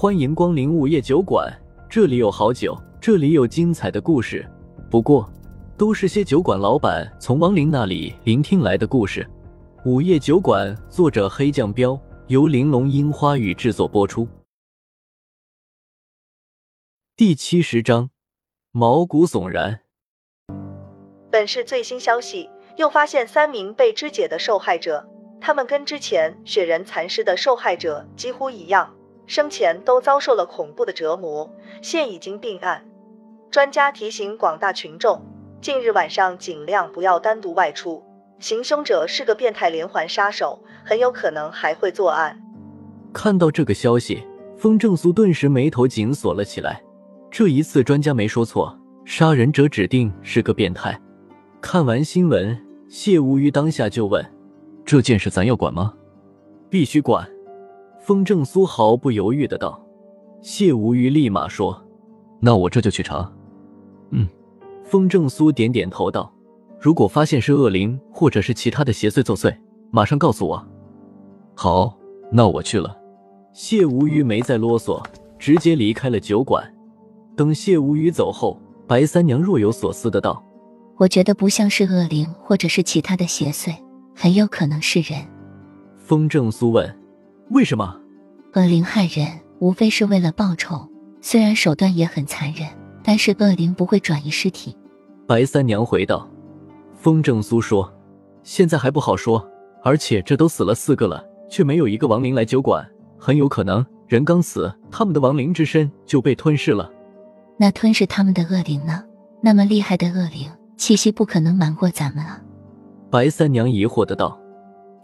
欢迎光临午夜酒馆，这里有好酒，这里有精彩的故事。不过，都是些酒馆老板从亡灵那里聆听来的故事。午夜酒馆，作者黑酱标，由玲珑樱花雨制作播出。第七十章，毛骨悚然。本市最新消息，又发现三名被肢解的受害者，他们跟之前雪人残尸的受害者几乎一样，生前都遭受了恐怖的折磨，现已经病案。专家提醒广大群众，近日晚上尽量不要单独外出。行凶者是个变态连环杀手，很有可能还会作案。看到这个消息，风正苏顿时眉头紧锁了起来。这一次，专家没说错，杀人者指定是个变态。看完新闻，谢无虞当下就问：“这件事咱要管吗？”“必须管。”风正苏毫不犹豫的道。谢无虞立马说：“那我这就去查。”“嗯。”风正苏点点头道。如果发现是恶灵或者是其他的邪祟作祟，马上告诉我。好，那我去了。谢无虞没再啰嗦，直接离开了酒馆。等谢无虞走后，白三娘若有所思的道：“我觉得不像是恶灵或者是其他的邪祟，很有可能是人。”风正苏问：“为什么？”恶灵害人，无非是为了报仇，虽然手段也很残忍，但是恶灵不会转移尸体。白三娘回道。风正苏说：“现在还不好说，而且这都死了四个了，却没有一个亡灵来酒馆，很有可能人刚死，他们的亡灵之身就被吞噬了。那吞噬他们的恶灵呢？那么厉害的恶灵气息不可能瞒过咱们啊！”白三娘疑惑的道。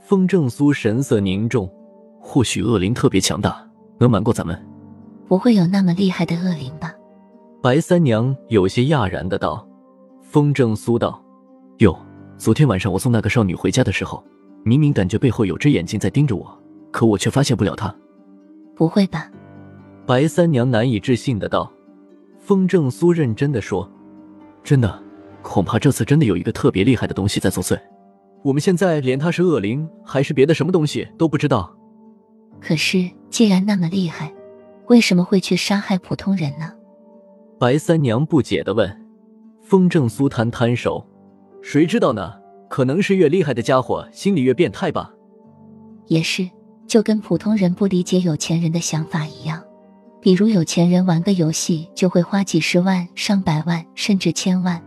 风正苏神色凝重：“或许恶灵特别强大，能瞒过咱们？不会有那么厉害的恶灵吧？”白三娘有些讶然的道。风正苏道。哟，昨天晚上我送那个少女回家的时候，明明感觉背后有只眼睛在盯着我，可我却发现不了她。不会吧？白三娘难以置信的道。风正苏认真的说：“真的，恐怕这次真的有一个特别厉害的东西在作祟。我们现在连他是恶灵还是别的什么东西都不知道。可是既然那么厉害，为什么会去杀害普通人呢？”白三娘不解的问。风正苏摊摊手。谁知道呢？可能是越厉害的家伙心里越变态吧。也是，就跟普通人不理解有钱人的想法一样。比如有钱人玩个游戏就会花几十万、上百万，甚至千万。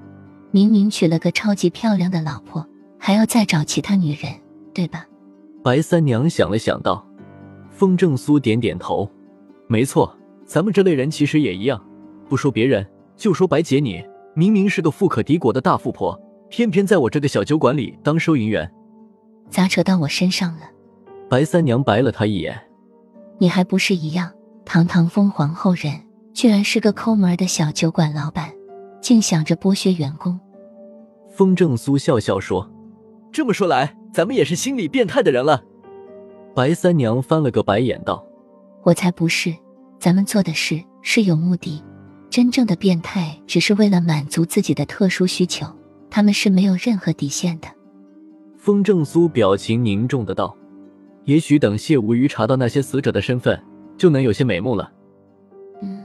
明明娶了个超级漂亮的老婆，还要再找其他女人，对吧？白三娘想了想道。风正苏点点头，没错，咱们这类人其实也一样。不说别人，就说白姐你，明明是个富可敌国的大富婆。偏偏在我这个小酒馆里当收银员，咋扯到我身上了？白三娘白了他一眼。你还不是一样，堂堂封皇后人，居然是个抠门的小酒馆老板，竟想着剥削员工。风正苏笑笑说：“这么说来，咱们也是心理变态的人了。”白三娘翻了个白眼道：“我才不是，咱们做的事是有目的，真正的变态只是为了满足自己的特殊需求。”他们是没有任何底线的。风正苏表情凝重的道：“也许等谢无虞查到那些死者的身份，就能有些眉目了。”嗯，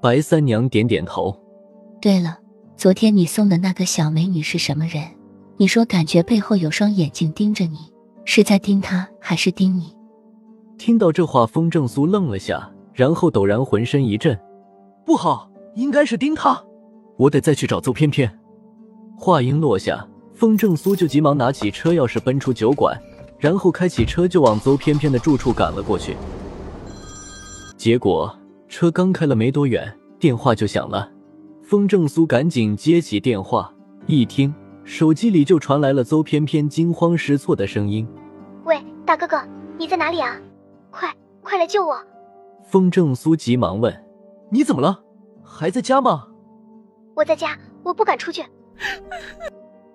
白三娘点点头。对了，昨天你送的那个小美女是什么人？你说感觉背后有双眼睛盯着你，是在盯他还是盯你？听到这话，风正苏愣了下，然后陡然浑身一震：“不好，应该是盯他！我得再去找邹翩翩。”话音落下，风正苏就急忙拿起车钥匙奔出酒馆，然后开启车就往邹翩翩的住处赶了过去。结果车刚开了没多远，电话就响了。风正苏赶紧接起电话，一听手机里就传来了邹翩翩惊慌失措的声音：“喂，大哥哥，你在哪里啊？快快来救我！”风正苏急忙问：“你怎么了？还在家吗？”“我在家，我不敢出去。”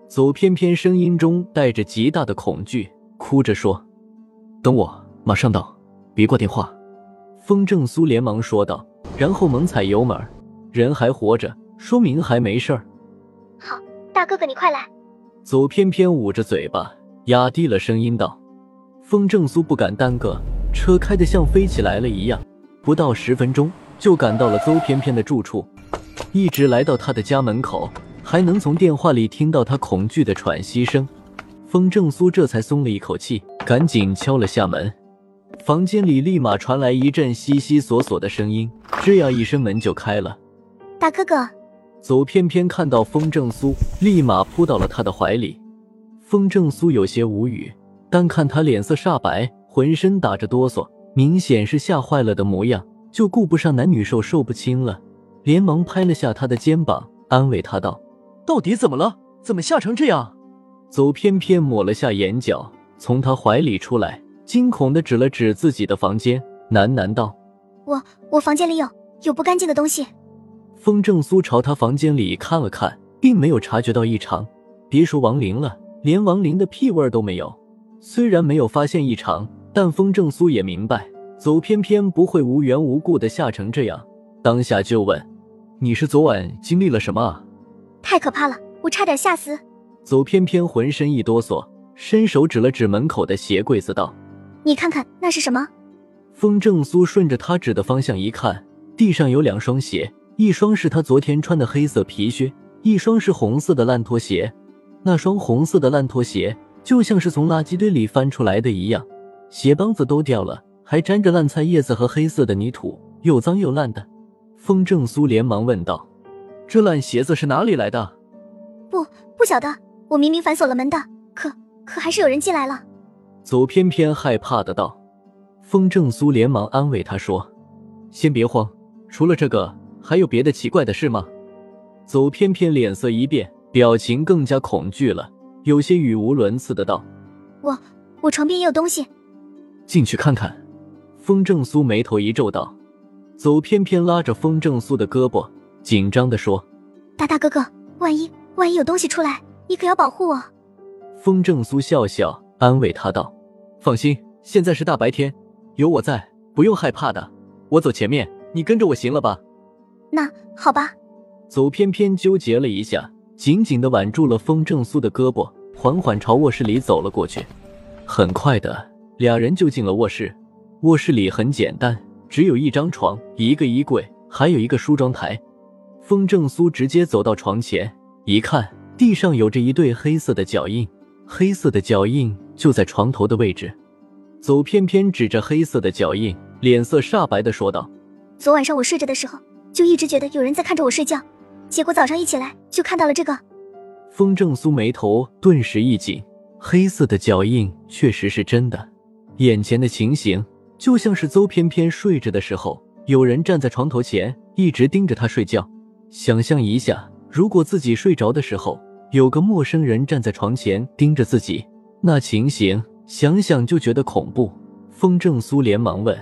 邹翩翩声音中带着极大的恐惧，哭着说：“等我，马上到，别挂电话。”风正苏连忙说道，然后猛踩油门，人还活着，说明还没事儿。好，大哥哥你快来。邹翩翩捂着嘴巴，压低了声音道：“风正苏不敢耽搁，车开得像飞起来了一样，不到十分钟就赶到了邹翩翩的住处，一直来到他的家门口，还能从电话里听到他恐惧的喘息声。风正苏这才松了一口气，赶紧敲了下门。房间里立马传来一阵悉悉索索的声音，吱呀一声，门就开了。大哥哥，邹翩翩看到风正苏，立马扑到了他的怀里。风正苏有些无语，但看他脸色煞白，浑身打着哆嗦，明显是吓坏了的模样，就顾不上男女授受不亲了，连忙拍了下他的肩膀，安慰他道：“到底怎么了？怎么吓成这样？”走翩翩抹了下眼角，从他怀里出来，惊恐的指了指自己的房间，喃喃道：“我我房间里有有不干净的东西。”风正苏朝他房间里看了看，并没有察觉到异常，别说亡灵了。连亡灵的屁味都没有。虽然没有发现异常，但风正苏也明白，走偏偏不会无缘无故的吓成这样。当下就问：“你是昨晚经历了什么啊？”太可怕了，我差点吓死。走偏偏浑身一哆嗦，伸手指了指门口的鞋柜子，道：“你看看那是什么？”风正苏顺着他指的方向一看，地上有两双鞋，一双是他昨天穿的黑色皮靴，一双是红色的烂拖鞋。那双红色的烂拖鞋就像是从垃圾堆里翻出来的一样，鞋帮子都掉了，还沾着烂菜叶子和黑色的泥土，又脏又烂的。风正苏连忙问道：“这烂鞋子是哪里来的？”“不，不晓得。我明明反锁了门的，可可还是有人进来了。”左偏偏害怕的道。风正苏连忙安慰他说：“先别慌，除了这个，还有别的奇怪的事吗？”邹翩翩脸色一变。表情更加恐惧了，有些语无伦次的道：“我我床边也有东西，进去看看。”风正苏眉头一皱道：“邹翩翩拉着风正苏的胳膊，紧张的说：‘大大哥哥，万一万一有东西出来，你可要保护我。’”风正苏笑笑安慰他道：“放心，现在是大白天，有我在，不用害怕的。我走前面，你跟着我行了吧？”“那好吧。”走偏偏纠结了一下。紧紧的挽住了风正苏的胳膊，缓缓朝卧室里走了过去。很快的，俩人就进了卧室。卧室里很简单，只有一张床、一个衣柜，还有一个梳妆台。风正苏直接走到床前，一看，地上有着一对黑色的脚印，黑色的脚印就在床头的位置。走偏偏指着黑色的脚印，脸色煞白的说道：“昨晚上我睡着的时候，就一直觉得有人在看着我睡觉。”结果早上一起来就看到了这个，风正苏眉头顿时一紧，黑色的脚印确实是真的，眼前的情形就像是邹翩翩睡着的时候，有人站在床头前一直盯着他睡觉。想象一下，如果自己睡着的时候，有个陌生人站在床前盯着自己，那情形想想就觉得恐怖。风正苏连忙问：“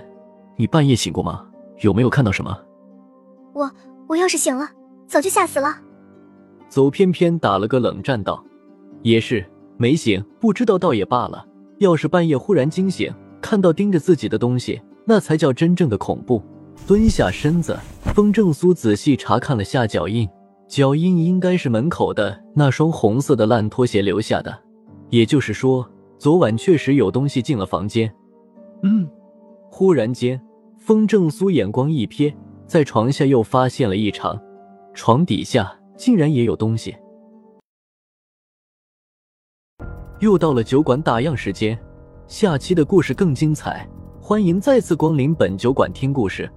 你半夜醒过吗？有没有看到什么？”我我要是醒了。早就吓死了。邹翩翩打了个冷战，道：“也是，没醒，不知道倒也罢了。要是半夜忽然惊醒，看到盯着自己的东西，那才叫真正的恐怖。”蹲下身子，风正苏仔细查看了下脚印，脚印应该是门口的那双红色的烂拖鞋留下的。也就是说，昨晚确实有东西进了房间。嗯，忽然间，风正苏眼光一瞥，在床下又发现了异常。床底下竟然也有东西。又到了酒馆打烊时间，下期的故事更精彩，欢迎再次光临本酒馆听故事。